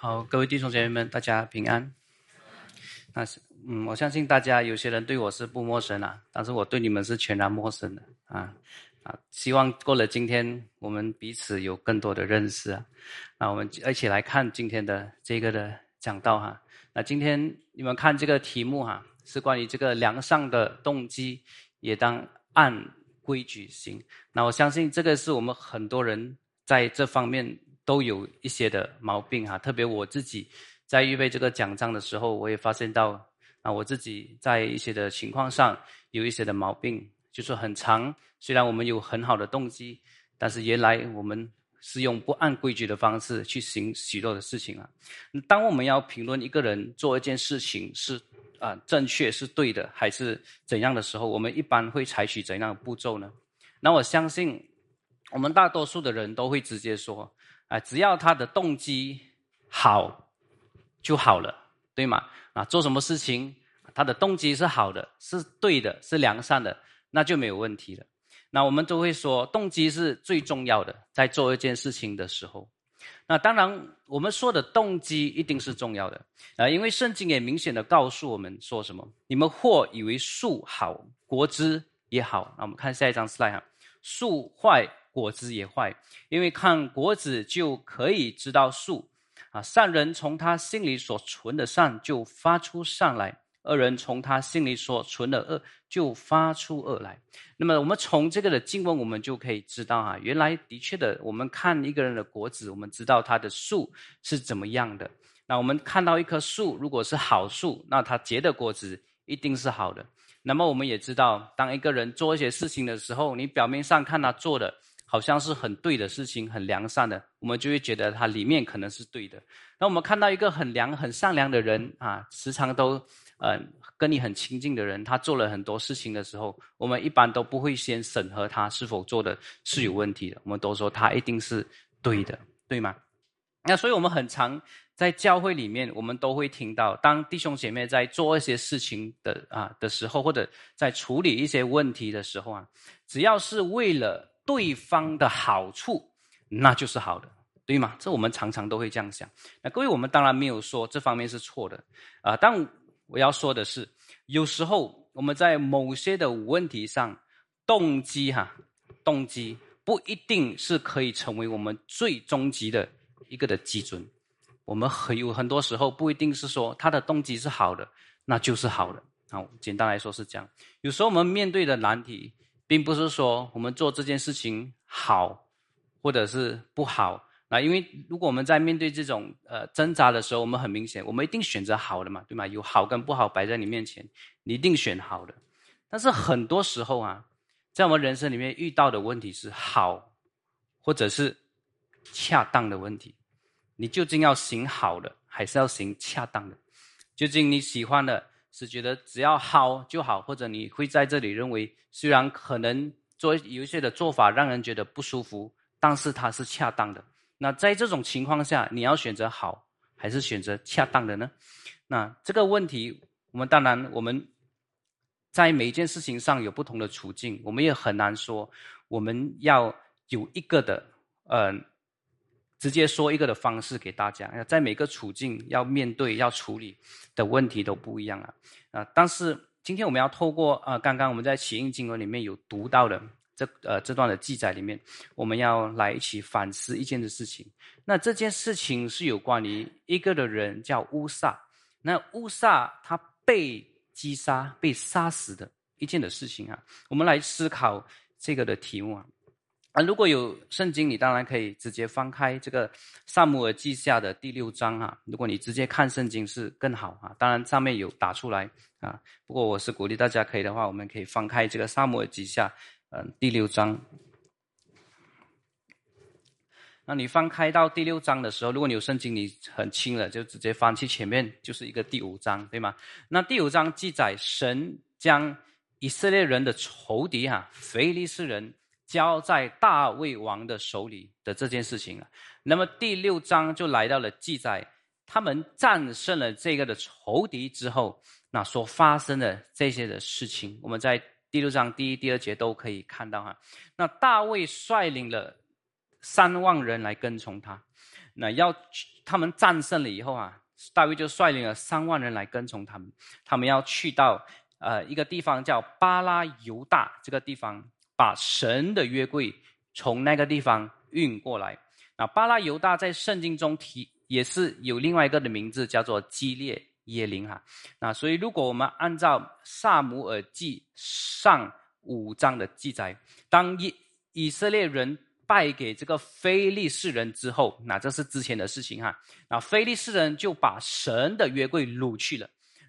好，各位弟兄姐妹们，大家平安。那是，嗯，我相信大家有些人对我是不陌生啊，但是我对你们是全然陌生的啊啊！希望过了今天，我们彼此有更多的认识啊。那我们一起来看今天的这个的讲道哈。那今天你们看这个题目哈，是关于这个良善的动机也当按规矩行。那我相信这个是我们很多人在这方面。都有一些的毛病哈，特别我自己在预备这个奖章的时候，我也发现到啊，我自己在一些的情况上有一些的毛病，就是很长。虽然我们有很好的动机，但是原来我们是用不按规矩的方式去行许多的事情啊。当我们要评论一个人做一件事情是啊正确是对的还是怎样的时候，我们一般会采取怎样的步骤呢？那我相信我们大多数的人都会直接说。啊，只要他的动机好就好了，对吗？啊，做什么事情，他的动机是好的，是对的，是良善的，那就没有问题了。那我们都会说，动机是最重要的，在做一件事情的时候。那当然，我们说的动机一定是重要的啊，因为圣经也明显的告诉我们说什么：你们或以为树好，果子也好。那我们看下一张 slide 啊，树坏。果子也坏，因为看果子就可以知道树啊。善人从他心里所存的善就发出善来，恶人从他心里所存的恶就发出恶来。那么我们从这个的经文，我们就可以知道啊，原来的确的，我们看一个人的果子，我们知道他的树是怎么样的。那我们看到一棵树，如果是好树，那它结的果子一定是好的。那么我们也知道，当一个人做一些事情的时候，你表面上看他做的。好像是很对的事情，很良善的，我们就会觉得他里面可能是对的。那我们看到一个很良、很善良的人啊，时常都呃跟你很亲近的人，他做了很多事情的时候，我们一般都不会先审核他是否做的是有问题的，我们都说他一定是对的，对吗？那所以我们很常在教会里面，我们都会听到，当弟兄姐妹在做一些事情的啊的时候，或者在处理一些问题的时候啊，只要是为了。对方的好处，那就是好的，对吗？这我们常常都会这样想。那各位，我们当然没有说这方面是错的啊。但我要说的是，有时候我们在某些的问题上，动机哈，动机不一定是可以成为我们最终极的一个的基准。我们很有很多时候不一定是说他的动机是好的，那就是好的。好，简单来说是这样。有时候我们面对的难题。并不是说我们做这件事情好，或者是不好那，因为如果我们在面对这种呃挣扎的时候，我们很明显，我们一定选择好的嘛，对吗？有好跟不好摆在你面前，你一定选好的。但是很多时候啊，在我们人生里面遇到的问题是好，或者是恰当的问题，你究竟要行好的，还是要行恰当的？究竟你喜欢的？是觉得只要好就好，或者你会在这里认为，虽然可能做有一些的做法让人觉得不舒服，但是它是恰当的。那在这种情况下，你要选择好还是选择恰当的呢？那这个问题，我们当然我们在每一件事情上有不同的处境，我们也很难说我们要有一个的嗯。直接说一个的方式给大家，在每个处境要面对、要处理的问题都不一样啊啊！但是今天我们要透过啊，刚刚我们在启应经文里面有读到的这呃这段的记载里面，我们要来一起反思一件的事情。那这件事情是有关于一个的人叫乌萨，那乌萨他被击杀、被杀死的一件的事情啊，我们来思考这个的题目啊。啊，如果有圣经，你当然可以直接翻开这个《萨姆尔记下》的第六章啊。如果你直接看圣经是更好啊。当然上面有打出来啊。不过我是鼓励大家可以的话，我们可以翻开这个《萨姆尔记下》嗯第六章。那你翻开到第六章的时候，如果你有圣经，你很轻了，就直接翻去前面就是一个第五章，对吗？那第五章记载神将以色列人的仇敌哈，腓利斯人。交在大卫王的手里的这件事情啊，那么第六章就来到了记载，他们战胜了这个的仇敌之后，那所发生的这些的事情，我们在第六章第一、第二节都可以看到哈。那大卫率领了三万人来跟从他，那要他们战胜了以后啊，大卫就率领了三万人来跟从他们。他们要去到呃一个地方叫巴拉犹大这个地方，把神的约柜从那个地方运过来。那巴拉犹大在圣经中提也是有另外一个的名字，叫做基列耶林哈。那所以如果我们按照萨姆尔记上五章的记载，当以以色列人。败给这个非利士人之后，那这是之前的事情哈。那非利士人就把神的约柜掳去了。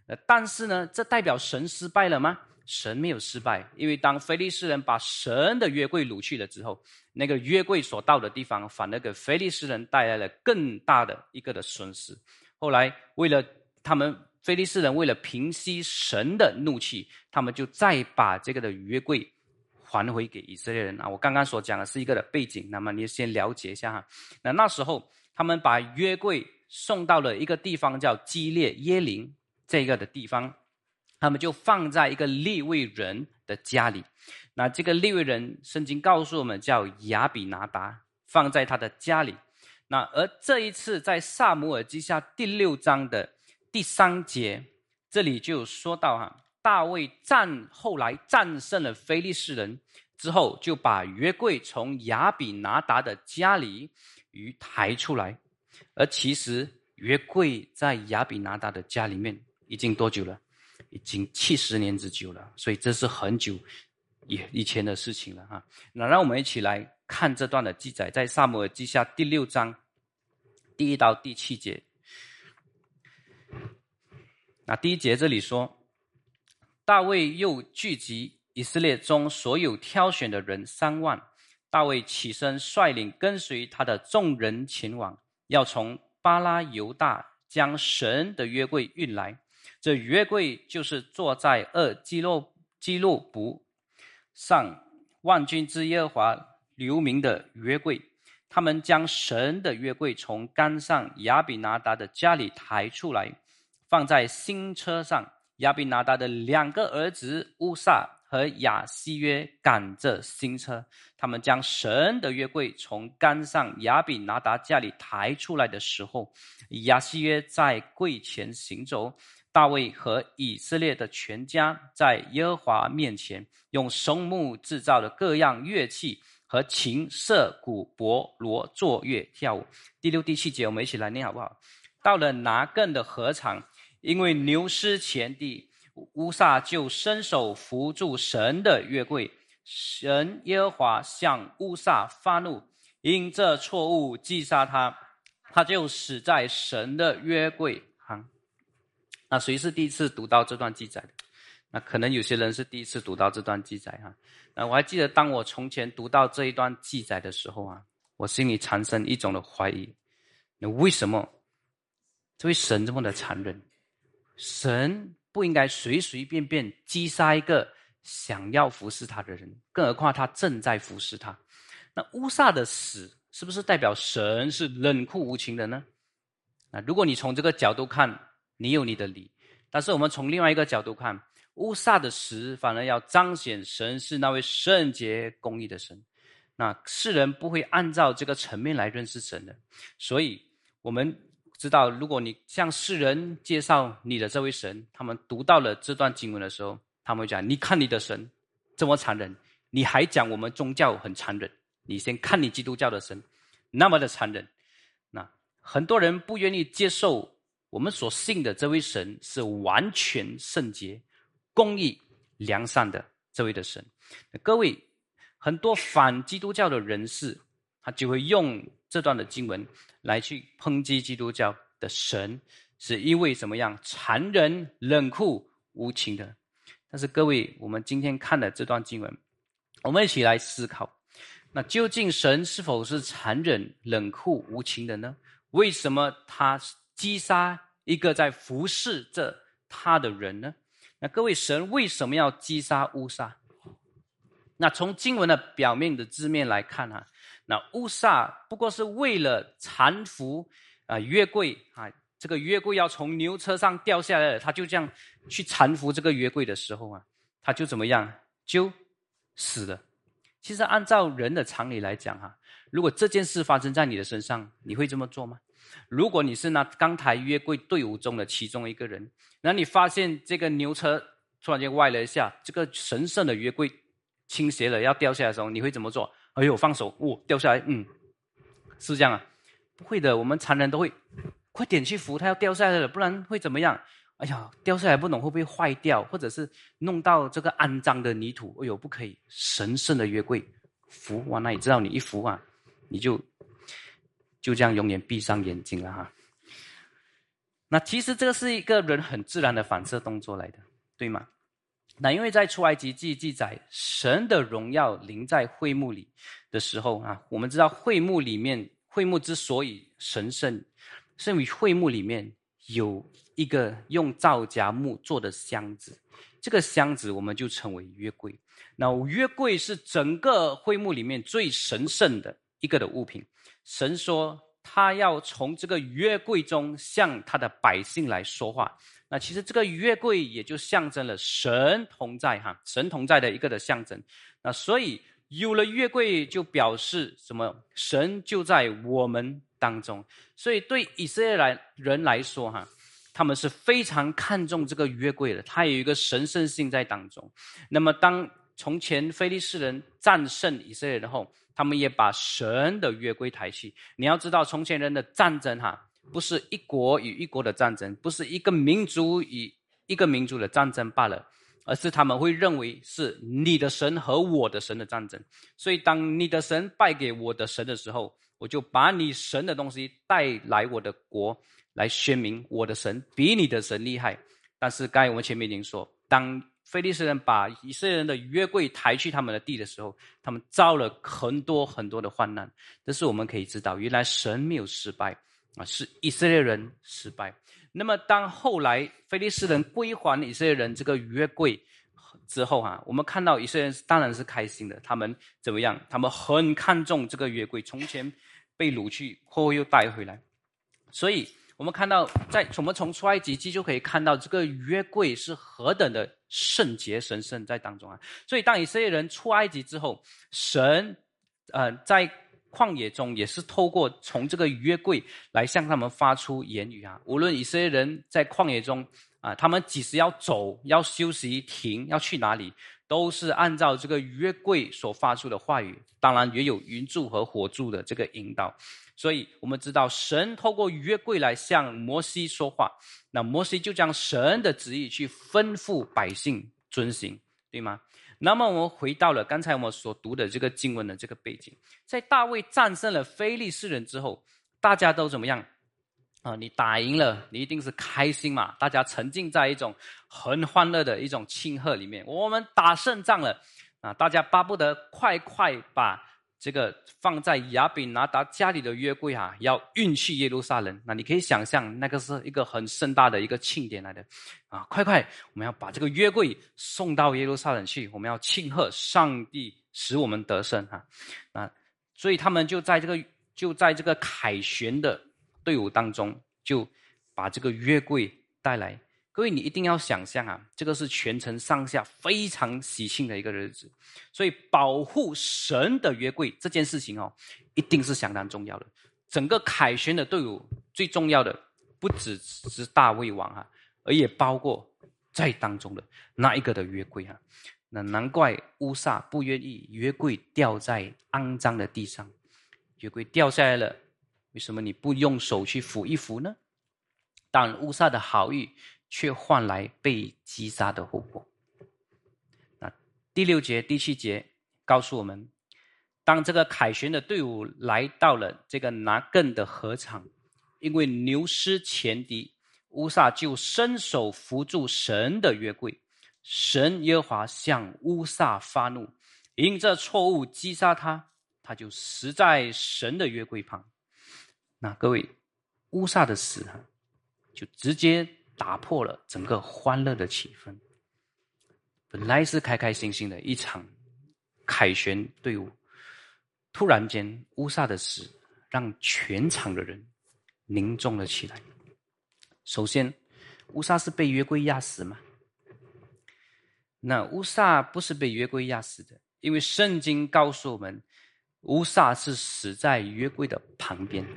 呃，但是呢，这代表神失败了吗？神没有失败，因为当非利士人把神的约柜掳去了之后，那个约柜所到的地方，反而给非利士人带来了更大的一个的损失。后来，为了他们非利士人为了平息神的怒气，他们就再把这个的约柜。还回给以色列人啊！我刚刚所讲的是一个的背景，那么你先了解一下哈。那那时候他们把约柜送到了一个地方叫基列耶林这个的地方，他们就放在一个利未人的家里。那这个利未人圣经告诉我们叫亚比拿达，放在他的家里。那而这一次在萨姆尔记下第六章的第三节，这里就说到哈。大卫战后来战胜了非利士人之后，就把约柜从亚比拿达的家里与抬出来。而其实约柜在亚比拿达的家里面已经多久了？已经七十年之久了。所以这是很久以以前的事情了哈。那让我们一起来看这段的记载，在萨姆尔记下第六章第一到第七节。那第一节这里说。大卫又聚集以色列中所有挑选的人三万。大卫起身率领跟随他的众人前往，要从巴拉犹大将神的约柜运来。这约柜就是坐在二基洛基洛布上万军之耶和华留名的约柜。他们将神的约柜从杆上亚比拿达的家里抬出来，放在新车上。亚比拿达的两个儿子乌萨和亚西约赶着新车，他们将神的约柜从杆上亚比拿达家里抬出来的时候，亚西约在柜前行走。大卫和以色列的全家在耶和华面前，用松木制造的各样乐器和琴瑟鼓钹锣作乐跳舞。第六、第七节，我们一起来念好不好？到了拿更的禾场。因为牛失前地，乌撒就伸手扶住神的约柜，神耶和华向乌撒发怒，因这错误击杀他，他就死在神的约柜。那谁是第一次读到这段记载的？那可能有些人是第一次读到这段记载哈。那我还记得，当我从前读到这一段记载的时候啊，我心里产生一种的怀疑：那为什么这位神这么的残忍？神不应该随随便便击杀一个想要服侍他的人，更何况他正在服侍他。那乌萨的死是不是代表神是冷酷无情的呢？那如果你从这个角度看，你有你的理；但是我们从另外一个角度看，乌萨的死反而要彰显神是那位圣洁公义的神。那世人不会按照这个层面来认识神的，所以我们。知道，如果你向世人介绍你的这位神，他们读到了这段经文的时候，他们会讲：“你看你的神这么残忍，你还讲我们宗教很残忍？你先看你基督教的神那么的残忍。”那很多人不愿意接受我们所信的这位神是完全圣洁、公义、良善的这位的神。各位，很多反基督教的人士，他就会用这段的经文。来去抨击基督教的神，是因为怎么样残忍、冷酷、无情的？但是各位，我们今天看的这段经文，我们一起来思考：那究竟神是否是残忍、冷酷、无情的呢？为什么他击杀一个在服侍着他的人呢？那各位，神为什么要击杀乌撒？那从经文的表面的字面来看啊。那乌萨不过是为了搀扶啊约柜啊，这个约柜要从牛车上掉下来了，他就这样去搀扶这个约柜的时候啊，他就怎么样就死了。其实按照人的常理来讲哈，如果这件事发生在你的身上，你会这么做吗？如果你是那刚抬约柜队伍中的其中一个人，那你发现这个牛车突然间歪了一下，这个神圣的约柜倾斜了要掉下来的时候，你会怎么做？哎呦，放手，哦，掉下来，嗯，是这样啊？不会的，我们常人都会快点去扶它，要掉下来了，不然会怎么样？哎呀，掉下来不懂会不会坏掉，或者是弄到这个肮脏的泥土？哎呦，不可以！神圣的约柜扶完了，你知道你一扶啊，你就就这样永远闭上眼睛了哈。那其实这个是一个人很自然的反射动作来的，对吗？那因为在出埃及记记载，神的荣耀临在会幕里的时候啊，我们知道会幕里面，会幕之所以神圣，是因为会幕里面有。一个用皂荚木做的箱子，这个箱子我们就称为约柜。那约柜是整个会幕里面最神圣的一个的物品。神说他要从这个约柜中向他的百姓来说话。那其实这个约柜也就象征了神同在哈，神同在的一个的象征。那所以有了约柜，就表示什么？神就在我们当中。所以对以色列来人来说哈。他们是非常看重这个约柜的，它有一个神圣性在当中。那么，当从前非利士人战胜以色列人后，他们也把神的约柜抬起。你要知道，从前人的战争哈，不是一国与一国的战争，不是一个民族与一个民族的战争罢了，而是他们会认为是你的神和我的神的战争。所以，当你的神败给我的神的时候，我就把你神的东西带来我的国。来宣明我的神比你的神厉害，但是刚才我们前面已经说，当菲利斯人把以色列人的约柜抬去他们的地的时候，他们遭了很多很多的患难。这是我们可以知道，原来神没有失败啊，是以色列人失败。那么当后来菲利斯人归还以色列人这个约柜之后啊，我们看到以色列人当然是开心的。他们怎么样？他们很看重这个约柜，从前被掳去，后又带回来，所以。我们看到，在我们从出埃及记就可以看到，这个约柜是何等的圣洁神圣在当中啊！所以，当以色列人出埃及之后，神，呃，在旷野中也是透过从这个约柜来向他们发出言语啊。无论以色列人在旷野中啊，他们几时要走、要休息、停、要去哪里，都是按照这个约柜所发出的话语。当然，也有云柱和火柱的这个引导。所以我们知道，神透过约柜来向摩西说话，那摩西就将神的旨意去吩咐百姓遵行，对吗？那么我们回到了刚才我们所读的这个经文的这个背景，在大卫战胜了非利士人之后，大家都怎么样？啊，你打赢了，你一定是开心嘛？大家沉浸在一种很欢乐的一种庆贺里面。我们打胜仗了，啊，大家巴不得快快把。这个放在亚比拿达家里的约柜啊，要运去耶路撒冷。那你可以想象，那个是一个很盛大的一个庆典来的，啊，快快，我们要把这个约柜送到耶路撒冷去，我们要庆贺上帝使我们得胜哈，啊，所以他们就在这个就在这个凯旋的队伍当中，就把这个约柜带来。各位，你一定要想象啊，这个是全城上下非常喜庆的一个日子，所以保护神的约柜这件事情哦，一定是相当重要的。整个凯旋的队伍最重要的不只是大卫王啊，而也包括在当中的那一个的约柜啊。那难怪乌撒不愿意约柜掉在肮脏的地上，约柜掉下来了，为什么你不用手去扶一扶呢？但乌萨的好意。却换来被击杀的后果。那第六节、第七节告诉我们，当这个凯旋的队伍来到了这个拿更的河场，因为牛失前敌，乌萨就伸手扶住神的约柜，神耶和华向乌萨发怒，因这错误击杀他，他就死在神的约柜旁。那各位，乌撒的死啊，就直接。打破了整个欢乐的气氛。本来是开开心心的一场凯旋队伍，突然间乌萨的死让全场的人凝重了起来。首先，乌萨是被约柜压死吗？那乌撒不是被约柜压死的，因为圣经告诉我们，乌撒是死在约柜的旁边，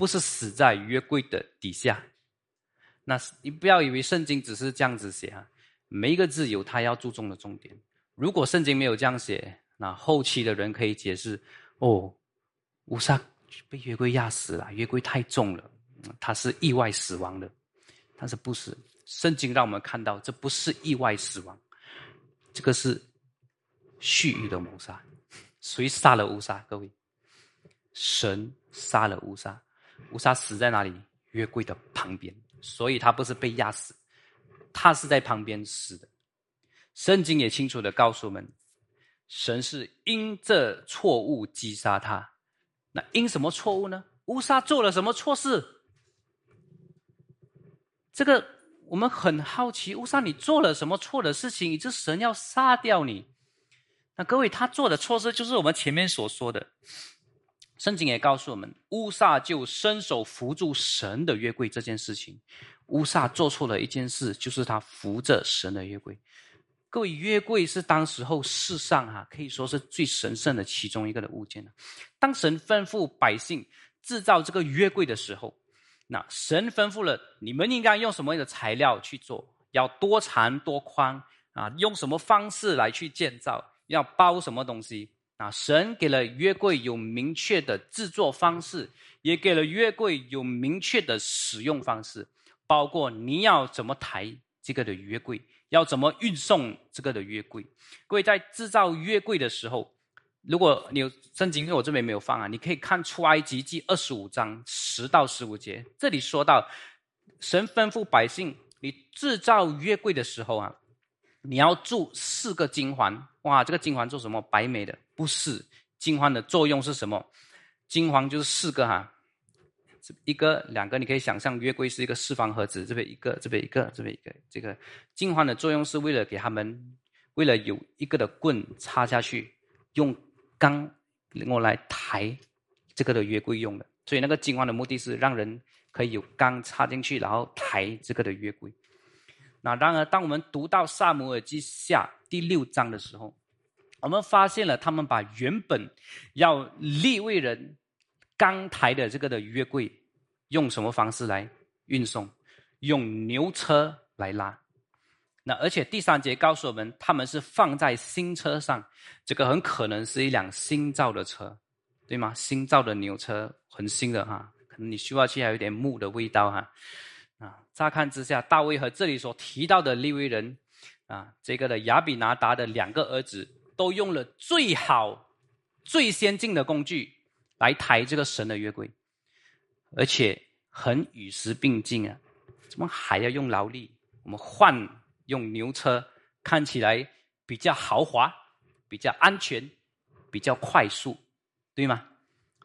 不是死在约柜的底下。那你不要以为圣经只是这样子写啊，每一个字有他要注重的重点。如果圣经没有这样写，那后期的人可以解释：哦，乌撒被约柜压死了，约柜太重了，他是意外死亡的。但是不是？圣经让我们看到，这不是意外死亡，这个是蓄意的谋杀。谁杀了乌撒？各位，神杀了乌撒。乌沙死在哪里？约柜的旁边。所以他不是被压死，他是在旁边死的。圣经也清楚的告诉我们，神是因这错误击杀他。那因什么错误呢？乌沙做了什么错事？这个我们很好奇，乌沙你做了什么错的事情，以致神要杀掉你？那各位，他做的错事就是我们前面所说的。圣经也告诉我们，乌撒就伸手扶住神的约柜这件事情。乌撒做错了一件事，就是他扶着神的约柜。各位，约柜是当时候世上哈可以说是最神圣的其中一个的物件当神吩咐百姓制造这个约柜的时候，那神吩咐了你们应该用什么样的材料去做，要多长多宽啊，用什么方式来去建造，要包什么东西。啊，神给了约柜有明确的制作方式，也给了约柜有明确的使用方式，包括你要怎么抬这个的约柜，要怎么运送这个的约柜。各位在制造约柜的时候，如果你有圣经，因为我这边没有放啊，你可以看出埃及记二十五章十到十五节，这里说到神吩咐百姓，你制造约柜的时候啊。你要铸四个金环，哇！这个金环做什么？白美的？不是，金环的作用是什么？金环就是四个哈，一个、两个，你可以想象约柜是一个四方盒子，这边一个，这边一个，这边一个。这个金环的作用是为了给他们，为了有一个的棍插下去，用钢我来抬这个的约柜用的。所以那个金环的目的是让人可以有钢插进去，然后抬这个的约柜。那然而，当我们读到萨姆尔记下第六章的时候，我们发现了他们把原本要立位人刚抬的这个的约柜，用什么方式来运送？用牛车来拉。那而且第三节告诉我们，他们是放在新车上，这个很可能是一辆新造的车，对吗？新造的牛车，很新的哈，可能你需要去还有点木的味道哈。啊，乍看之下，大卫和这里所提到的利未人，啊，这个的亚比拿达的两个儿子，都用了最好、最先进的工具来抬这个神的约柜，而且很与时并进啊！怎么还要用劳力？我们换用牛车，看起来比较豪华、比较安全、比较快速，对吗？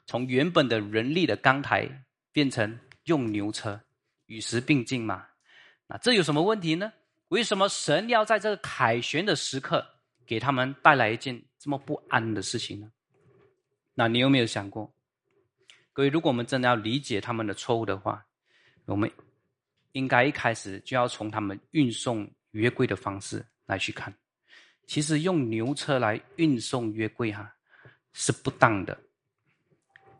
从原本的人力的钢台变成用牛车。与时并进嘛，那这有什么问题呢？为什么神要在这个凯旋的时刻给他们带来一件这么不安的事情呢？那你有没有想过，各位，如果我们真的要理解他们的错误的话，我们应该一开始就要从他们运送约柜的方式来去看。其实用牛车来运送约柜哈是不当的，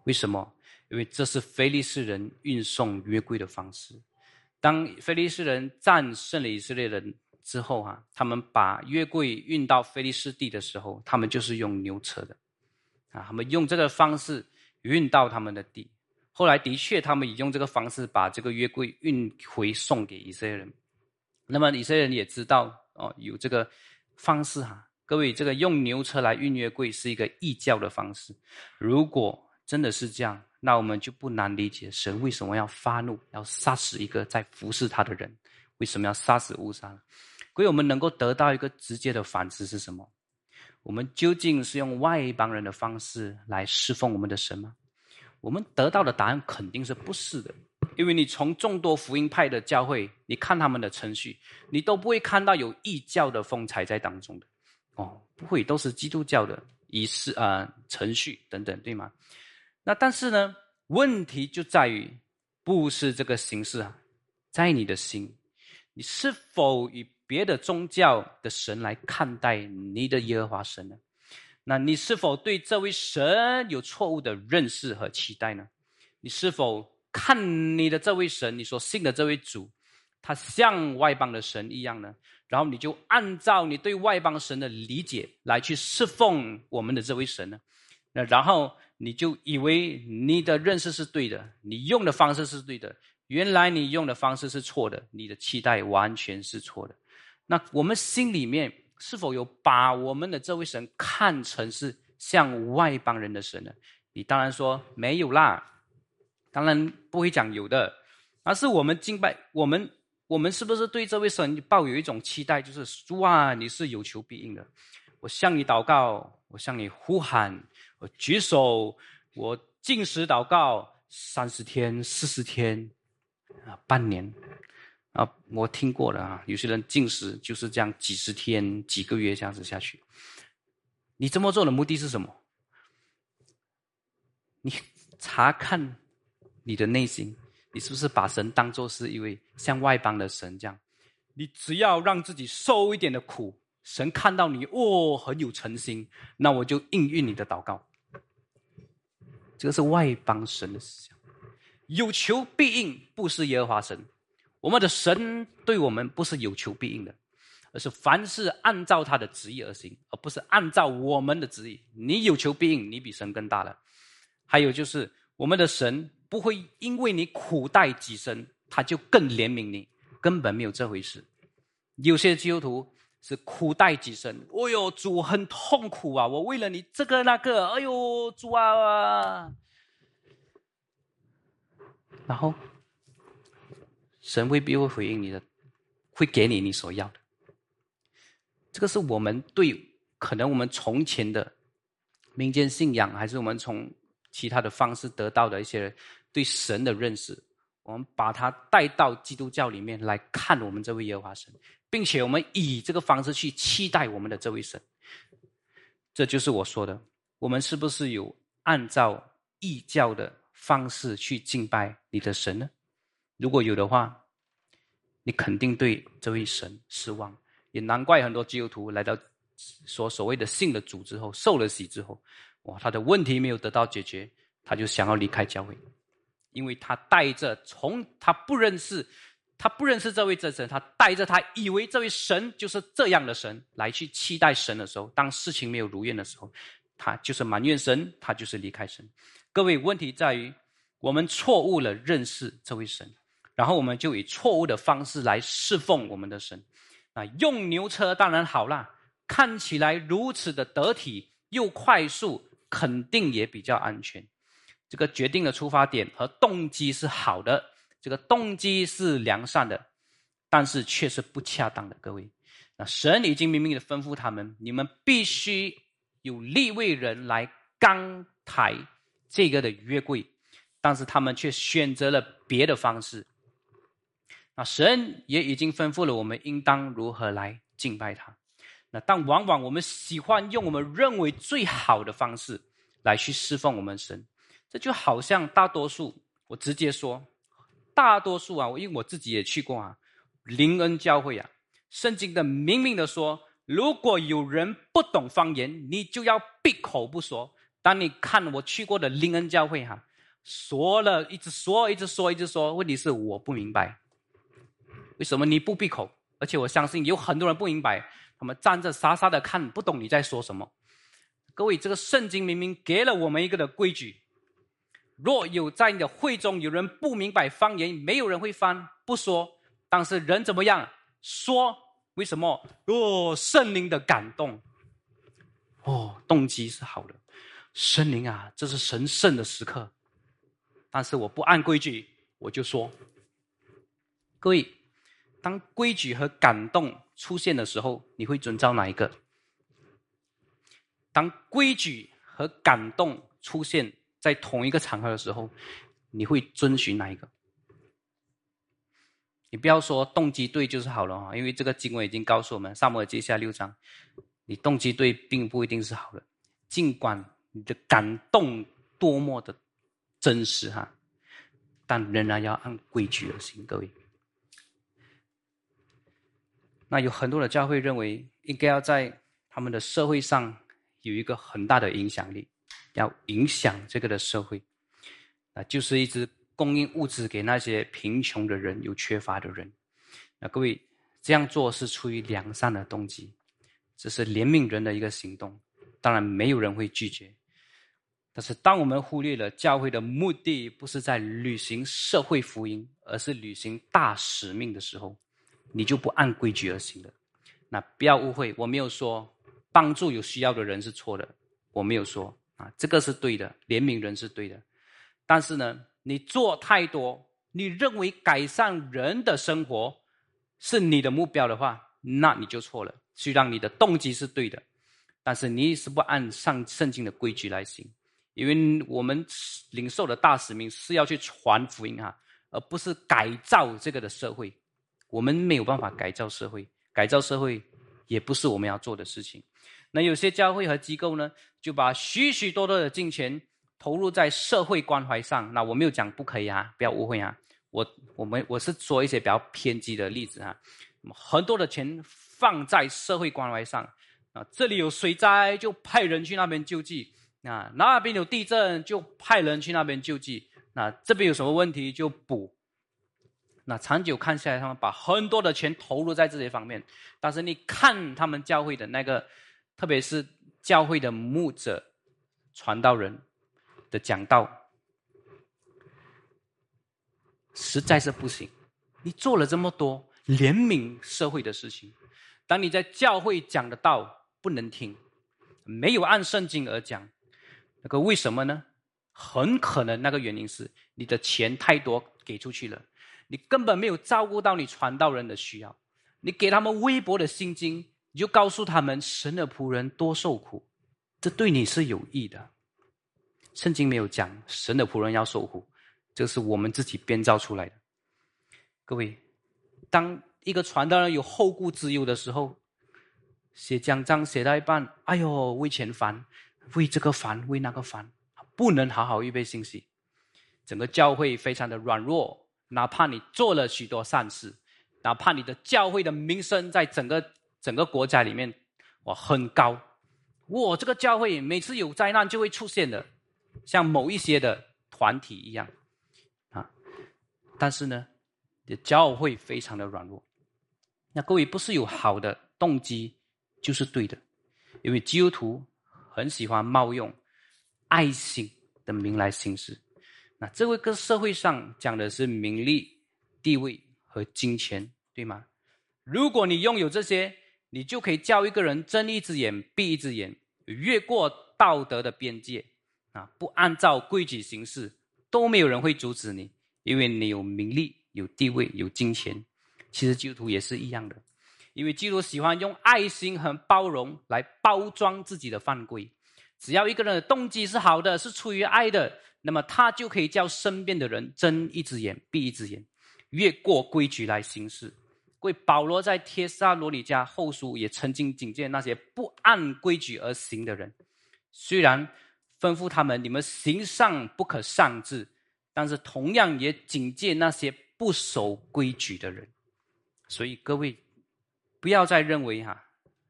为什么？因为这是非利士人运送约柜的方式。当非利士人战胜了以色列人之后，哈，他们把约柜运到非利士地的时候，他们就是用牛车的，啊，他们用这个方式运到他们的地。后来的确，他们也用这个方式把这个约柜运回送给以色列人。那么以色列人也知道哦，有这个方式哈。各位，这个用牛车来运约柜是一个异教的方式。如果真的是这样，那我们就不难理解神为什么要发怒，要杀死一个在服侍他的人，为什么要杀死乌撒？所以我们能够得到一个直接的反思是什么？我们究竟是用外邦人的方式来侍奉我们的神吗？我们得到的答案肯定是不是的，因为你从众多福音派的教会，你看他们的程序，你都不会看到有异教的风采在当中的，哦，不会，都是基督教的仪式啊、程序等等，对吗？那但是呢，问题就在于，不是这个形式啊，在你的心，你是否与别的宗教的神来看待你的耶和华神呢？那你是否对这位神有错误的认识和期待呢？你是否看你的这位神，你所信的这位主，他像外邦的神一样呢？然后你就按照你对外邦神的理解来去侍奉我们的这位神呢？那然后你就以为你的认识是对的，你用的方式是对的，原来你用的方式是错的，你的期待完全是错的。那我们心里面。是否有把我们的这位神看成是像外邦人的神呢？你当然说没有啦，当然不会讲有的，而是我们敬拜我们，我们是不是对这位神抱有一种期待？就是哇，你是有求必应的，我向你祷告，我向你呼喊，我举手，我进食祷告三十天、四十天啊，半年。啊，我听过了啊，有些人进食就是这样，几十天、几个月这样子下去。你这么做的目的是什么？你查看你的内心，你是不是把神当作是一位像外邦的神这样？你只要让自己受一点的苦，神看到你哦很有诚心，那我就应允你的祷告。这个是外邦神的思想，有求必应，不是耶和华神。我们的神对我们不是有求必应的，而是凡事按照他的旨意而行，而不是按照我们的旨意。你有求必应，你比神更大了。还有就是，我们的神不会因为你苦待己身，他就更怜悯你，根本没有这回事。有些基督徒是苦待己身，哎呦，主很痛苦啊！我为了你这个那个，哎呦，主啊！然后。神未必会回应你的，会给你你所要的。这个是我们对可能我们从前的民间信仰，还是我们从其他的方式得到的一些对神的认识，我们把它带到基督教里面来看我们这位耶和华神，并且我们以这个方式去期待我们的这位神。这就是我说的，我们是不是有按照异教的方式去敬拜你的神呢？如果有的话，你肯定对这位神失望，也难怪很多基督徒来到所所谓的信的主之后，受了洗之后，哇，他的问题没有得到解决，他就想要离开教会，因为他带着从他不认识，他不认识这位真神，他带着他以为这位神就是这样的神来去期待神的时候，当事情没有如愿的时候，他就是埋怨神，他就是离开神。各位，问题在于我们错误了认识这位神。然后我们就以错误的方式来侍奉我们的神，啊，用牛车当然好啦，看起来如此的得体又快速，肯定也比较安全。这个决定的出发点和动机是好的，这个动机是良善的，但是却是不恰当的。各位，那神已经明明的吩咐他们，你们必须有立位人来刚抬这个的约柜，但是他们却选择了别的方式。那神也已经吩咐了我们应当如何来敬拜他。那但往往我们喜欢用我们认为最好的方式来去侍奉我们神。这就好像大多数，我直接说，大多数啊，我因为我自己也去过啊，灵恩教会啊，圣经的明明的说，如果有人不懂方言，你就要闭口不说。当你看我去过的灵恩教会哈，说了一直说，一直说，一直说，问题是我不明白。为什么你不闭口？而且我相信有很多人不明白，他们站着傻傻的看不懂你在说什么。各位，这个圣经明明给了我们一个的规矩：若有在你的会中有人不明白方言，没有人会翻，不说。但是人怎么样？说？为什么？哦，圣灵的感动。哦，动机是好的。圣灵啊，这是神圣的时刻。但是我不按规矩，我就说，各位。当规矩和感动出现的时候，你会遵照哪一个？当规矩和感动出现在同一个场合的时候，你会遵循哪一个？你不要说动机对就是好了啊，因为这个经文已经告诉我们，《萨母耳记下》六章，你动机对并不一定是好的，尽管你的感动多么的真实哈，但仍然要按规矩而行，各位。那有很多的教会认为，应该要在他们的社会上有一个很大的影响力，要影响这个的社会，啊，就是一直供应物质给那些贫穷的人、有缺乏的人。那各位这样做是出于良善的动机，这是怜悯人的一个行动，当然没有人会拒绝。但是，当我们忽略了教会的目的不是在履行社会福音，而是履行大使命的时候，你就不按规矩而行了。那不要误会，我没有说帮助有需要的人是错的，我没有说啊，这个是对的，怜悯人是对的。但是呢，你做太多，你认为改善人的生活是你的目标的话，那你就错了。虽然你的动机是对的，但是你是不按上圣经的规矩来行。因为我们领受的大使命是要去传福音哈，而不是改造这个的社会。我们没有办法改造社会，改造社会也不是我们要做的事情。那有些教会和机构呢，就把许许多多的金钱投入在社会关怀上。那我没有讲不可以啊，不要误会啊。我我们我是说一些比较偏激的例子哈。很多的钱放在社会关怀上啊，这里有水灾就派人去那边救济。啊那边有地震，就派人去那边救济；那这边有什么问题，就补。那长久看下来，他们把很多的钱投入在这些方面，但是你看他们教会的那个，特别是教会的牧者、传道人的讲道，实在是不行。你做了这么多怜悯社会的事情，当你在教会讲的道不能听，没有按圣经而讲。那个为什么呢？很可能那个原因是你的钱太多给出去了，你根本没有照顾到你传道人的需要。你给他们微薄的薪金，你就告诉他们神的仆人多受苦，这对你是有益的。圣经没有讲神的仆人要受苦，这是我们自己编造出来的。各位，当一个传道人有后顾之忧的时候，写讲章写到一半，哎呦，为钱烦。为这个烦，为那个烦，不能好好预备信息，整个教会非常的软弱。哪怕你做了许多善事，哪怕你的教会的名声在整个整个国家里面哇很高，哇这个教会每次有灾难就会出现的，像某一些的团体一样啊。但是呢，教会非常的软弱。那各位不是有好的动机就是对的，因为基督徒。很喜欢冒用爱心的名来行事，那这位跟社会上讲的是名利、地位和金钱，对吗？如果你拥有这些，你就可以叫一个人睁一只眼闭一只眼，越过道德的边界啊！不按照规矩行事，都没有人会阻止你，因为你有名利、有地位、有金钱。其实基督徒也是一样的。因为基督喜欢用爱心和包容来包装自己的犯规，只要一个人的动机是好的，是出于爱的，那么他就可以叫身边的人睁一只眼闭一只眼，越过规矩来行事。为保罗在帖撒罗尼迦后书也曾经警戒那些不按规矩而行的人，虽然吩咐他们你们行善不可上志，但是同样也警戒那些不守规矩的人。所以各位。不要再认为哈，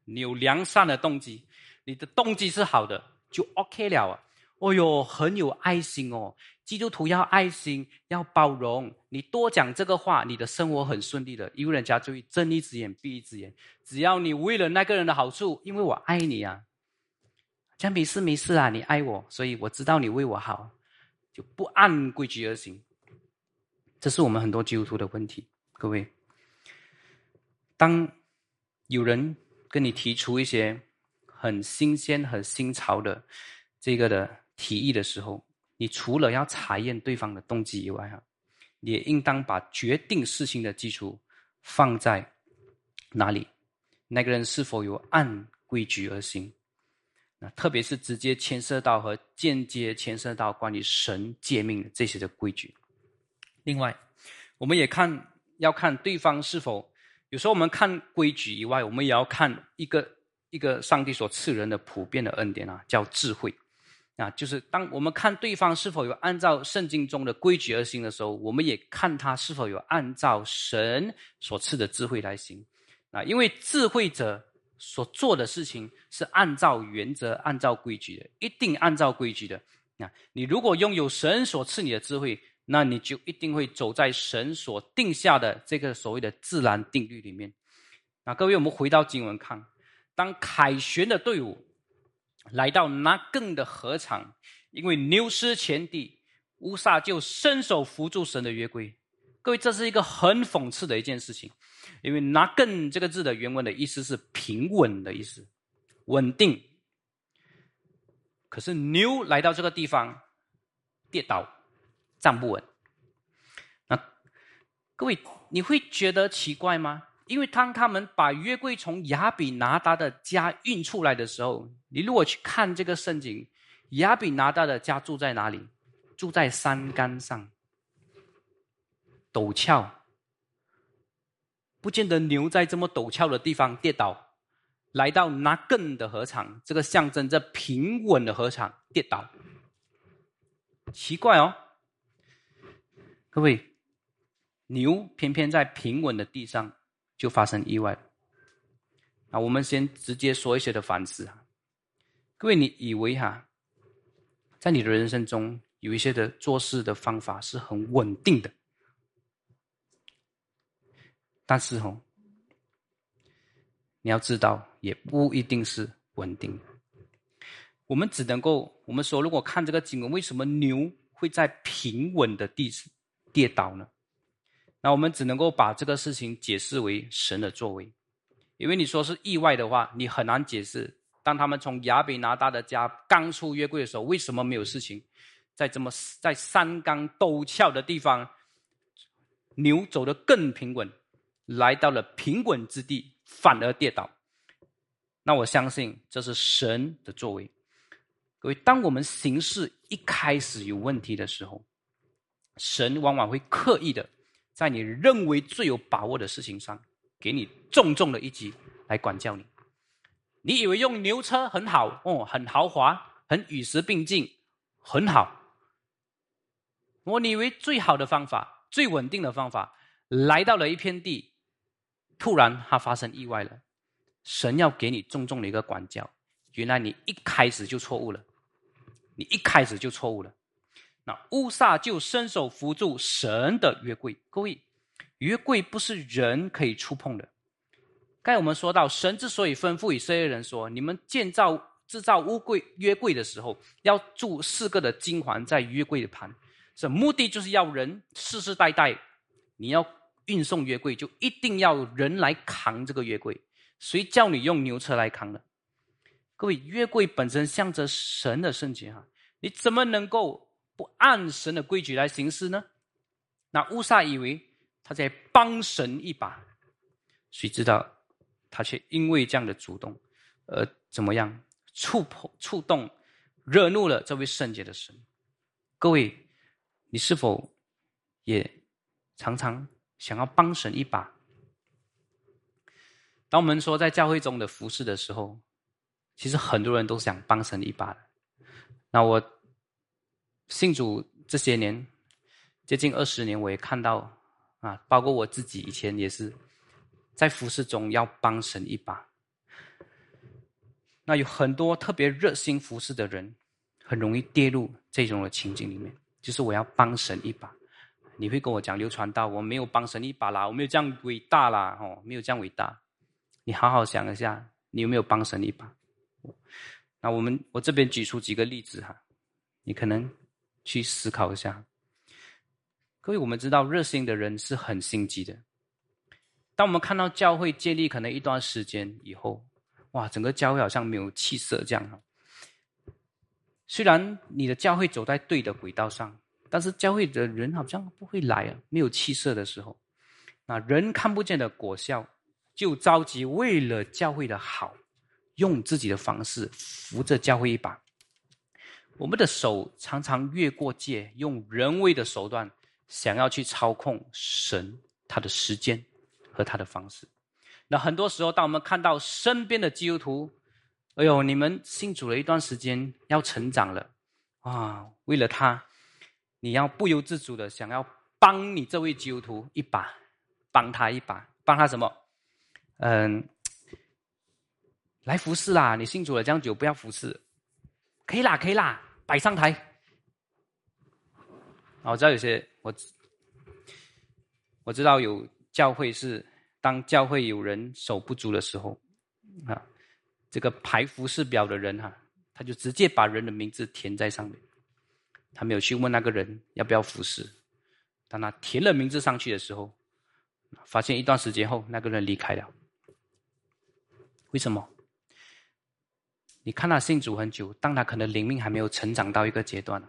你有良善的动机，你的动机是好的就 OK 了啊！哦哟，很有爱心哦，基督徒要爱心，要包容。你多讲这个话，你的生活很顺利的，因为人家就会睁一只眼闭一只眼。只要你为了那个人的好处，因为我爱你啊，讲没事没事啊，你爱我，所以我知道你为我好，就不按规矩而行。这是我们很多基督徒的问题，各位，当。有人跟你提出一些很新鲜、很新潮的这个的提议的时候，你除了要查验对方的动机以外，哈，也应当把决定事情的基础放在哪里？那个人是否有按规矩而行？那特别是直接牵涉到和间接牵涉到关于神诫命的这些的规矩。另外，我们也看要看对方是否。有时候我们看规矩以外，我们也要看一个一个上帝所赐人的普遍的恩典啊，叫智慧啊。就是当我们看对方是否有按照圣经中的规矩而行的时候，我们也看他是否有按照神所赐的智慧来行。啊，因为智慧者所做的事情是按照原则、按照规矩的，一定按照规矩的。啊，你如果拥有神所赐你的智慧，那你就一定会走在神所定下的这个所谓的自然定律里面。啊各位，我们回到经文看，当凯旋的队伍来到拿更的河场，因为牛失前地，乌撒就伸手扶住神的约柜。各位，这是一个很讽刺的一件事情，因为拿更这个字的原文的意思是平稳的意思，稳定。可是牛来到这个地方，跌倒，站不稳。那各位，你会觉得奇怪吗？因为当他们把约柜从亚比拿达的家运出来的时候，你如果去看这个圣经，亚比拿达的家住在哪里？住在山岗上，陡峭，不见得牛在这么陡峭的地方跌倒。来到拿更的河场，这个象征着平稳的河场跌倒，奇怪哦，各位，牛偏偏在平稳的地上就发生意外。那我们先直接说一些的反思啊，各位，你以为哈，在你的人生中有一些的做事的方法是很稳定的，但是哦。你要知道，也不一定是稳定。我们只能够，我们说，如果看这个经文，为什么牛会在平稳的地跌倒呢？那我们只能够把这个事情解释为神的作为，因为你说是意外的话，你很难解释。当他们从亚比拿大的家刚出约柜的时候，为什么没有事情？在这么在山冈陡峭的地方，牛走得更平稳，来到了平稳之地。反而跌倒，那我相信这是神的作为。各位，当我们行事一开始有问题的时候，神往往会刻意的在你认为最有把握的事情上，给你重重的一击来管教你。你以为用牛车很好哦，很豪华，很与时并进，很好。我以为最好的方法、最稳定的方法，来到了一片地。突然，它发生意外了。神要给你重重的一个管教。原来你一开始就错误了，你一开始就错误了。那乌撒就伸手扶住神的约柜。各位，约柜不是人可以触碰的。刚才我们说到，神之所以吩咐以色列人说：“你们建造制造乌柜约柜的时候，要铸四个的金环在约柜的盘，这目的就是要人世世代代，你要。”运送约柜就一定要人来扛这个约柜，谁叫你用牛车来扛的？各位，约柜本身象征神的圣洁哈，你怎么能够不按神的规矩来行事呢？那乌撒以为他在帮神一把，谁知道他却因为这样的主动，而怎么样触碰、触动、惹怒了这位圣洁的神？各位，你是否也常常？想要帮神一把。当我们说在教会中的服侍的时候，其实很多人都想帮神一把的。那我信主这些年，接近二十年，我也看到啊，包括我自己以前也是在服侍中要帮神一把。那有很多特别热心服侍的人，很容易跌入这种的情境里面，就是我要帮神一把。你会跟我讲流传道，我没有帮神一把啦，我没有这样伟大啦，哦，没有这样伟大。你好好想一下，你有没有帮神一把？那我们我这边举出几个例子哈，你可能去思考一下。各位，我们知道热心的人是很心急的。当我们看到教会建立可能一段时间以后，哇，整个教会好像没有气色这样。虽然你的教会走在对的轨道上。但是教会的人好像不会来啊，没有气色的时候，那人看不见的果效，就着急为了教会的好，用自己的方式扶着教会一把。我们的手常常越过界，用人为的手段想要去操控神他的时间和他的方式。那很多时候，当我们看到身边的基督徒，哎呦，你们信主了一段时间，要成长了啊，为了他。你要不由自主的想要帮你这位基督徒一把，帮他一把，帮他什么？嗯，来服侍啦！你信主了这样久，不要服侍，可以啦，可以啦，摆上台。我知道有些我，我知道有教会是当教会有人手不足的时候，啊，这个排服饰表的人哈，他就直接把人的名字填在上面，他没有去问那个人要不要服侍。当他填了名字上去的时候，发现一段时间后，那个人离开了。为什么？你看他信主很久，但他可能灵命还没有成长到一个阶段。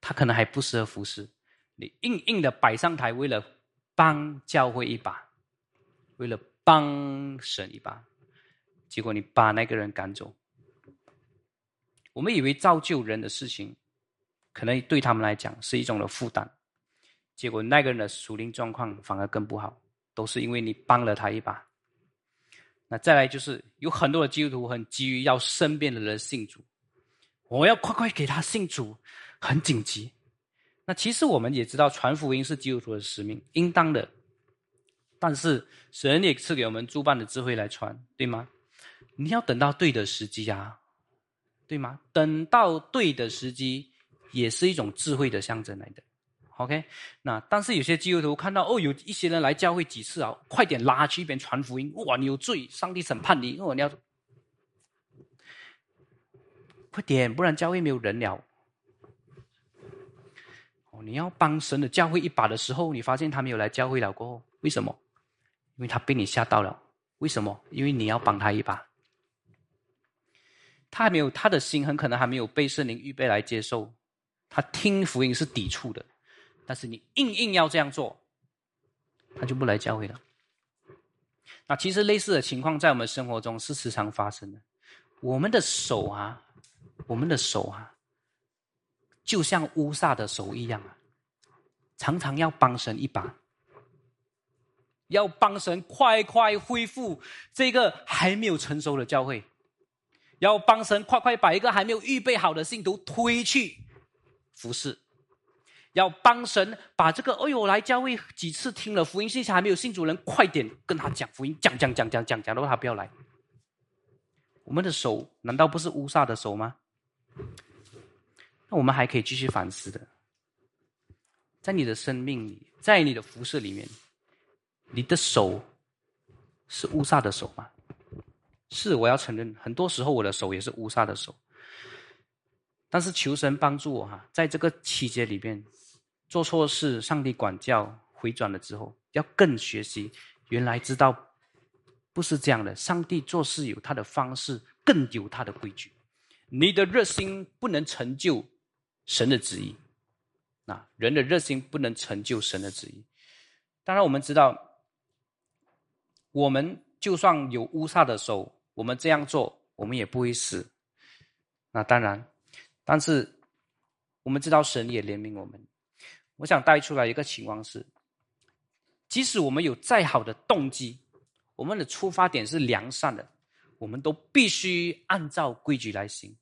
他可能还不适合服侍，你硬硬的摆上台，为了帮教会一把，为了帮神一把，结果你把那个人赶走。我们以为造就人的事情，可能对他们来讲是一种的负担，结果那个人的属灵状况反而更不好，都是因为你帮了他一把。那再来就是有很多的基督徒很急于要身边的人信主，我要快快给他信主。很紧急，那其实我们也知道，传福音是基督徒的使命，应当的。但是神也赐给我们诸般的智慧来传，对吗？你要等到对的时机啊，对吗？等到对的时机，也是一种智慧的象征来的。OK，那但是有些基督徒看到哦，有一些人来教会几次啊，快点拉去一边传福音，哇，你有罪，上帝审判你，哦，你要快点，不然教会没有人了。哦你要帮神的教会一把的时候，你发现他没有来教会了过后，为什么？因为他被你吓到了。为什么？因为你要帮他一把。他还没有，他的心很可能还没有被圣灵预备来接受。他听福音是抵触的，但是你硬硬要这样做，他就不来教会了。那其实类似的情况在我们生活中是时常发生的。我们的手啊，我们的手啊。就像乌撒的手一样啊，常常要帮神一把，要帮神快快恢复这个还没有成熟的教会，要帮神快快把一个还没有预备好的信徒推去服侍，要帮神把这个哎呦来教会几次听了福音信息还没有信主人，快点跟他讲福音，讲讲讲讲讲讲到他不要来。我们的手难道不是乌撒的手吗？那我们还可以继续反思的，在你的生命里，在你的服饰里面，你的手是乌撒的手吗？是，我要承认，很多时候我的手也是乌撒的手。但是求神帮助我哈，在这个期间里面，做错事，上帝管教回转了之后，要更学习，原来知道不是这样的，上帝做事有他的方式，更有他的规矩。你的热心不能成就。神的旨意，那人的热心不能成就神的旨意。当然，我们知道，我们就算有乌撒的手，我们这样做，我们也不会死。那当然，但是我们知道神也怜悯我们。我想带出来一个情况是：即使我们有再好的动机，我们的出发点是良善的，我们都必须按照规矩来行。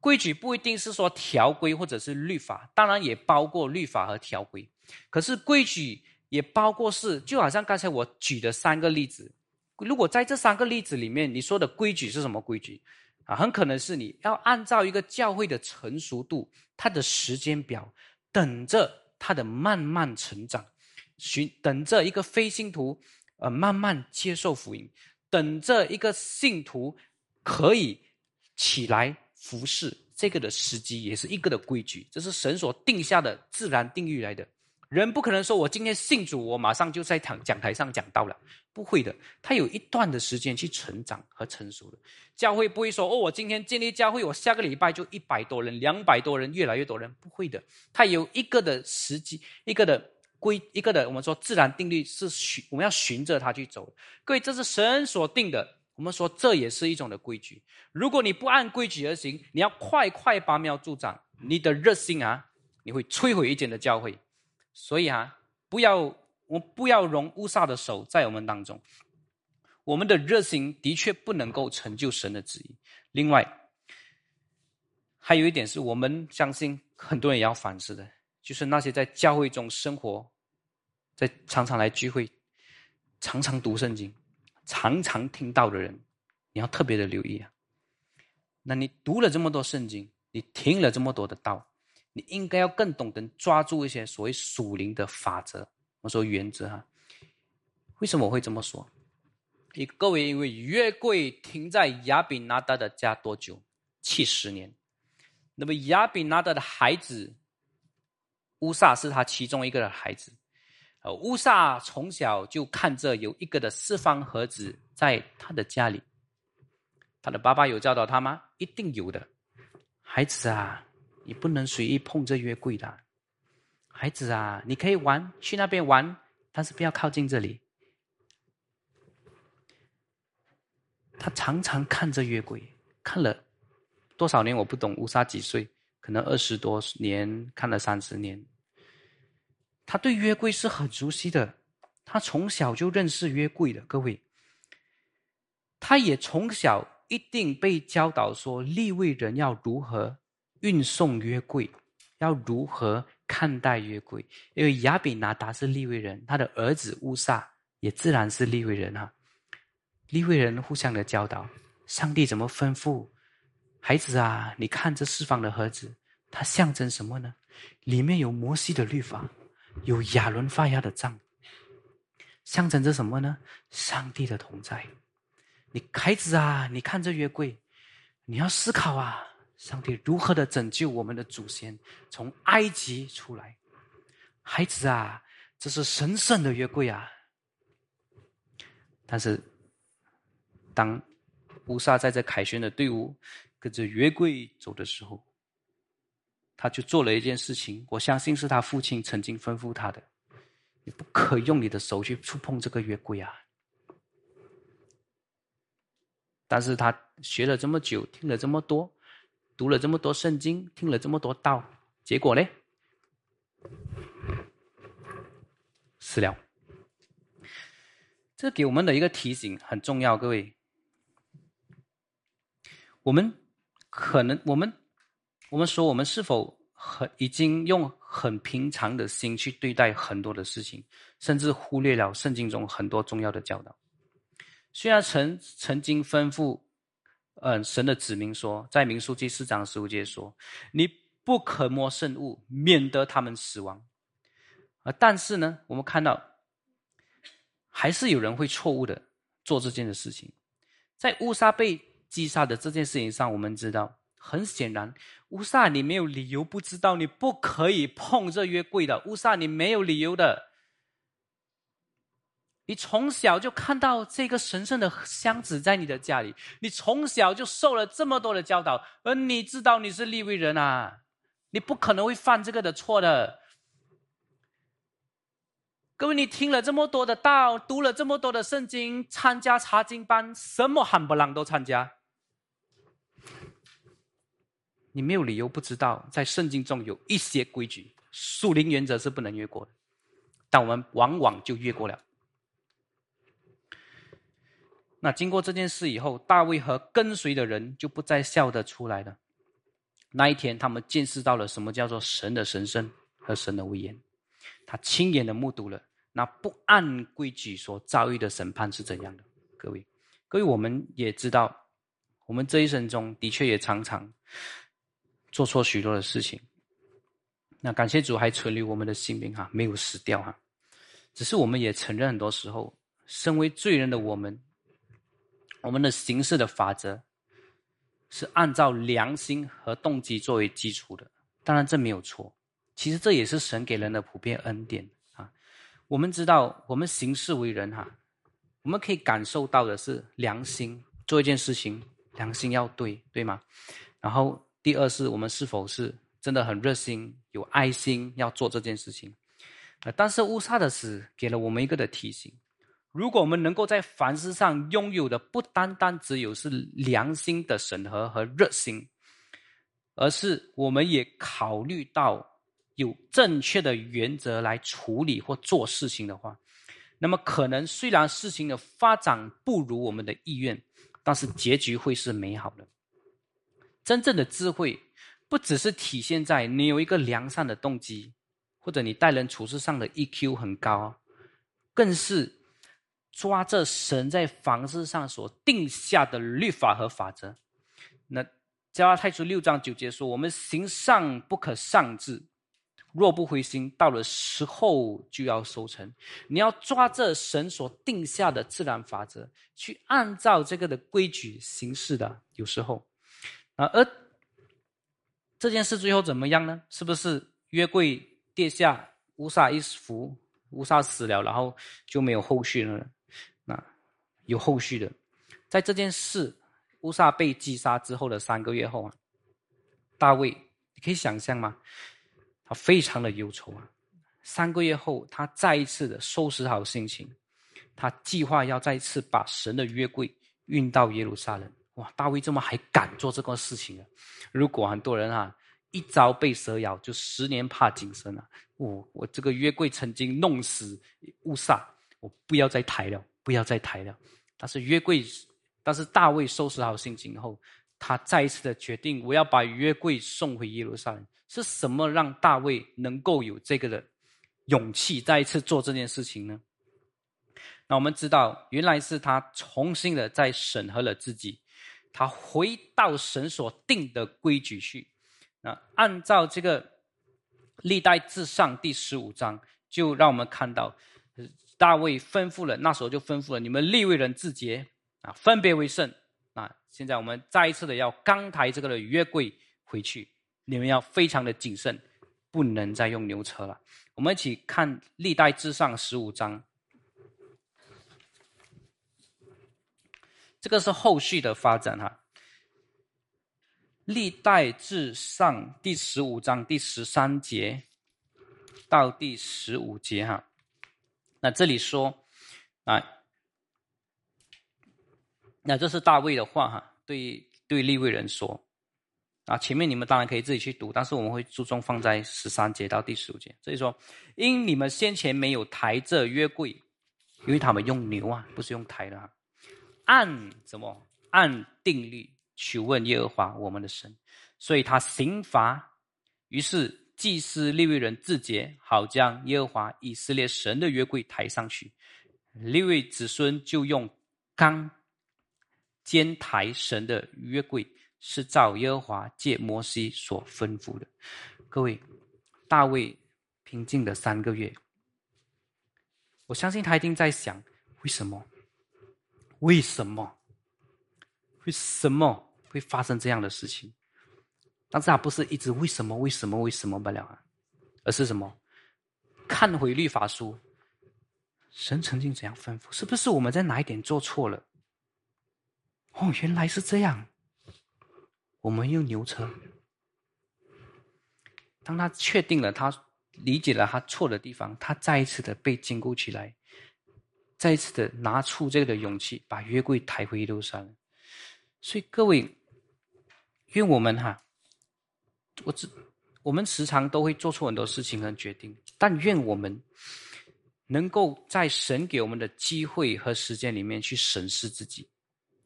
规矩不一定是说条规或者是律法，当然也包括律法和条规。可是规矩也包括是，就好像刚才我举的三个例子，如果在这三个例子里面，你说的规矩是什么规矩？啊，很可能是你要按照一个教会的成熟度，它的时间表，等着他的慢慢成长，寻等着一个非信徒呃慢慢接受福音，等着一个信徒可以起来。服侍这个的时机也是一个的规矩，这是神所定下的自然定律来的。人不可能说我今天信主，我马上就在讲讲台上讲到了，不会的。他有一段的时间去成长和成熟的。教会不会说哦，我今天建立教会，我下个礼拜就一百多人、两百多人，越来越多人，不会的。他有一个的时机，一个的规，一个的我们说自然定律是循，我们要循着它去走。各位，这是神所定的。我们说这也是一种的规矩。如果你不按规矩而行，你要快快拔苗助长，你的热心啊，你会摧毁一间的教会。所以啊，不要我不要容乌撒的手在我们当中。我们的热心的确不能够成就神的旨意。另外，还有一点是我们相信很多人也要反思的，就是那些在教会中生活，在常常来聚会，常常读圣经。常常听到的人，你要特别的留意啊。那你读了这么多圣经，你听了这么多的道，你应该要更懂得抓住一些所谓属灵的法则，我说原则哈。为什么我会这么说？你各位，因为约柜停在亚比拿达的家多久？七十年。那么亚比拿达的孩子乌萨是他其中一个的孩子。呃，乌萨从小就看着有一个的四方盒子在他的家里。他的爸爸有教导他吗？一定有的。孩子啊，你不能随意碰这约柜的。孩子啊，你可以玩，去那边玩，但是不要靠近这里。他常常看着约柜，看了多少年我不懂。乌萨几岁？可能二十多年，看了三十年。他对约柜是很熟悉的，他从小就认识约柜的。各位，他也从小一定被教导说，立位人要如何运送约柜，要如何看待约柜。因为亚比拿达是立位人，他的儿子乌萨也自然是立位人啊。立位人互相的教导，上帝怎么吩咐孩子啊？你看这四方的盒子，它象征什么呢？里面有摩西的律法。有亚伦发芽的杖，象征着什么呢？上帝的同在。你孩子啊，你看这约柜，你要思考啊，上帝如何的拯救我们的祖先从埃及出来。孩子啊，这是神圣的约柜啊。但是，当乌萨在这凯旋的队伍跟着约柜走的时候，他就做了一件事情，我相信是他父亲曾经吩咐他的：你不可用你的手去触碰这个约柜啊！但是他学了这么久，听了这么多，读了这么多圣经，听了这么多道，结果呢？死了。这给我们的一个提醒很重要，各位，我们可能我们。我们说，我们是否很已经用很平常的心去对待很多的事情，甚至忽略了圣经中很多重要的教导？虽然曾曾经吩咐，嗯，神的子民说，在民数记四章十五节说，你不可摸圣物，免得他们死亡。啊，但是呢，我们看到，还是有人会错误的做这件的事情。在乌沙被击杀的这件事情上，我们知道。很显然，乌萨，你没有理由不知道，你不可以碰这约柜的。乌萨，你没有理由的。你从小就看到这个神圣的箱子在你的家里，你从小就受了这么多的教导，而你知道你是利未人啊，你不可能会犯这个的错的。各位，你听了这么多的道，读了这么多的圣经，参加查经班，什么罕不啷都参加。你没有理由不知道，在圣经中有一些规矩，属灵原则是不能越过的，但我们往往就越过了。那经过这件事以后，大卫和跟随的人就不再笑得出来了。那一天，他们见识到了什么叫做神的神圣和神的威严，他亲眼的目睹了那不按规矩所遭遇的审判是怎样的。各位，各位，我们也知道，我们这一生中的确也常常。做错许多的事情，那感谢主还存留我们的性命哈，没有死掉哈。只是我们也承认，很多时候，身为罪人的我们，我们的行事的法则是按照良心和动机作为基础的。当然，这没有错。其实这也是神给人的普遍恩典啊。我们知道，我们行事为人哈，我们可以感受到的是良心，做一件事情，良心要对，对吗？然后。第二是我们是否是真的很热心、有爱心要做这件事情？呃，但是乌萨的死给了我们一个的提醒：如果我们能够在凡事上拥有的不单单只有是良心的审核和热心，而是我们也考虑到有正确的原则来处理或做事情的话，那么可能虽然事情的发展不如我们的意愿，但是结局会是美好的。真正的智慧，不只是体现在你有一个良善的动机，或者你待人处事上的 EQ 很高，更是抓着神在房子上所定下的律法和法则。那加拉太书六章九节说：“我们行善不可丧志，若不灰心，到了时候就要收成。”你要抓着神所定下的自然法则，去按照这个的规矩行事的。有时候，啊，而这件事最后怎么样呢？是不是约柜跌下，乌撒一死，乌撒死了，然后就没有后续了？有后续的，在这件事。乌撒被击杀之后的三个月后啊，大卫，你可以想象吗？他非常的忧愁啊。三个月后，他再一次的收拾好心情，他计划要再次把神的约柜运到耶路撒冷。哇，大卫这么还敢做这个事情啊？如果很多人啊，一朝被蛇咬，就十年怕井绳啊。我我这个约柜曾经弄死乌撒，我不要再抬了，不要再抬了。但是约柜。但是大卫收拾好心情后，他再一次的决定，我要把约柜送回耶路撒冷。是什么让大卫能够有这个的勇气，再一次做这件事情呢？那我们知道，原来是他重新的在审核了自己，他回到神所定的规矩去。那按照这个历代至上第十五章，就让我们看到，大卫吩咐了，那时候就吩咐了你们立位人自洁。啊，分别为圣。啊，现在我们再一次的要刚抬这个的约柜回去，你们要非常的谨慎，不能再用牛车了。我们一起看历代至上十五章，这个是后续的发展哈。历代至上第十五章第十三节到第十五节哈，那这里说啊。那这是大卫的话哈，对对利未人说，啊，前面你们当然可以自己去读，但是我们会注重放在十三节到第十五节。所以说，因你们先前没有抬这约柜，因为他们用牛啊，不是用抬的，按怎么按定律去问耶和华我们的神，所以他刑罚。于是祭司利未人自洁，好将耶和华以色列神的约柜抬上去。利未子孙就用钢。监台神的约柜是照耶和华借摩西所吩咐的。各位，大卫平静的三个月，我相信他一定在想：为什么？为什么？为什么会发生这样的事情？但是他不是一直为什么？为什么？为什么不了啊？而是什么？看回律法书，神曾经怎样吩咐？是不是我们在哪一点做错了？哦，原来是这样。我们用牛车。当他确定了，他理解了他错的地方，他再一次的被坚固起来，再一次的拿出这个的勇气，把约柜抬回路上。所以各位，愿我们哈，我只我们时常都会做错很多事情和决定，但愿我们能够在神给我们的机会和时间里面去审视自己。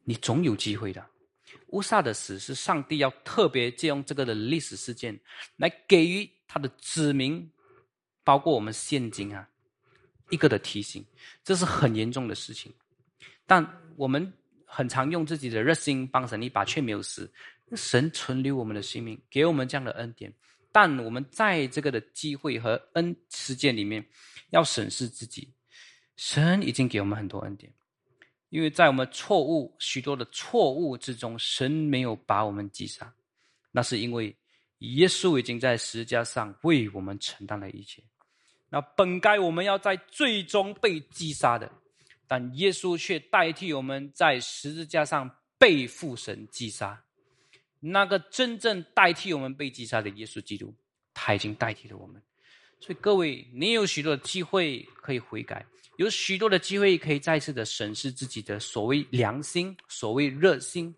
你总有机会的。乌萨的死是上帝要特别借用这个的历史事件，来给予他的子民，包括我们现今啊，一个的提醒。这是很严重的事情，但我们很常用自己的热心帮神一把，却没有死。神存留我们的性命，给我们这样的恩典，但我们在这个的机会和恩事件里面，要审视自己。神已经给我们很多恩典。因为在我们错误许多的错误之中，神没有把我们击杀，那是因为耶稣已经在十字架上为我们承担了一切。那本该我们要在最终被击杀的，但耶稣却代替我们在十字架上被父神击杀。那个真正代替我们被击杀的耶稣基督，他已经代替了我们。所以各位，你有许多的机会可以悔改。有许多的机会可以再次的审视自己的所谓良心、所谓热心，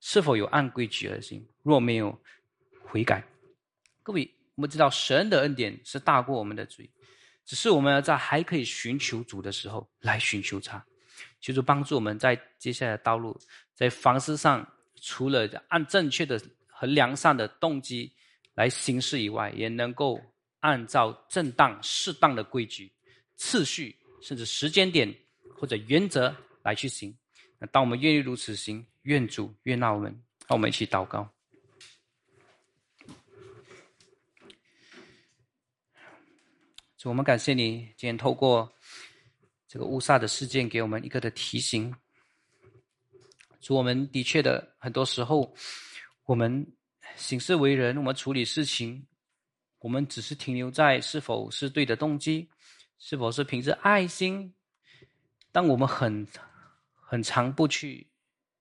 是否有按规矩而行？若没有悔改，各位，我们知道神的恩典是大过我们的罪，只是我们要在还可以寻求主的时候来寻求他，就是帮助我们在接下来的道路，在方式上，除了按正确的和良善的动机来行事以外，也能够按照正当、适当的规矩、次序。甚至时间点或者原则来去行。那当我们愿意如此行，愿主悦纳我们。让我们一起祷告。主，我们感谢你今天透过这个乌萨的事件，给我们一个的提醒。主，我们的确的很多时候，我们行事为人，我们处理事情，我们只是停留在是否是对的动机，是否是凭着爱心，但我们很很常不去。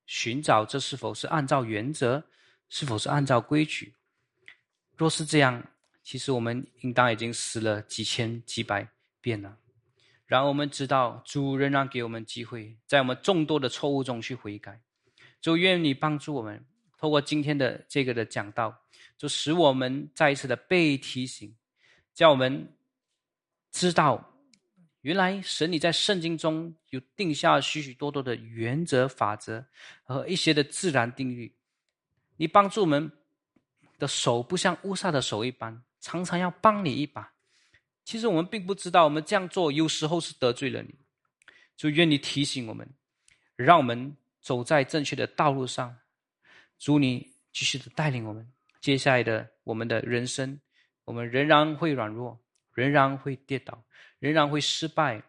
寻找这是否是按照原则，是否是按照规矩？若是这样，其实我们应当已经死了几千几百遍了。然而我们知道，主仍然给我们机会，在我们众多的错误中去悔改。就愿你帮助我们，透过今天的这个的讲道，就使我们再一次的被提醒，叫我们知道。原来神你在圣经中有定下许许多多的原则、法则和一些的自然定律，你帮助我们的手不像乌撒的手一般，常常要帮你一把。其实我们并不知道，我们这样做有时候是得罪了你。就愿你提醒我们，让我们走在正确的道路上。主你继续的带领我们，接下来的我们的人生，我们仍然会软弱，仍然会跌倒。仍然会失败。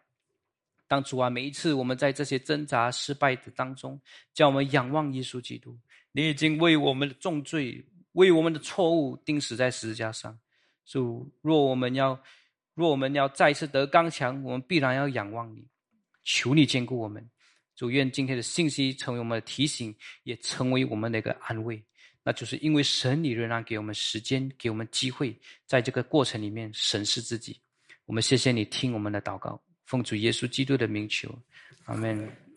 当主啊，每一次我们在这些挣扎、失败的当中，叫我们仰望耶稣基督。你已经为我们的重罪、为我们的错误钉死在十字架上。主，若我们要，若我们要再次得刚强，我们必然要仰望你。求你兼顾我们。主，愿今天的信息成为我们的提醒，也成为我们的一个安慰。那就是因为神，你仍然给我们时间，给我们机会，在这个过程里面审视自己。我们谢谢你听我们的祷告，奉主耶稣基督的名求，阿门。